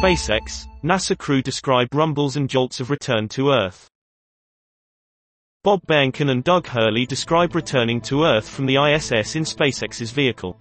SpaceX, NASA crew describe rumbles and jolts of return to Earth. Bob Behnken and Doug Hurley describe returning to Earth from the ISS in SpaceX's vehicle.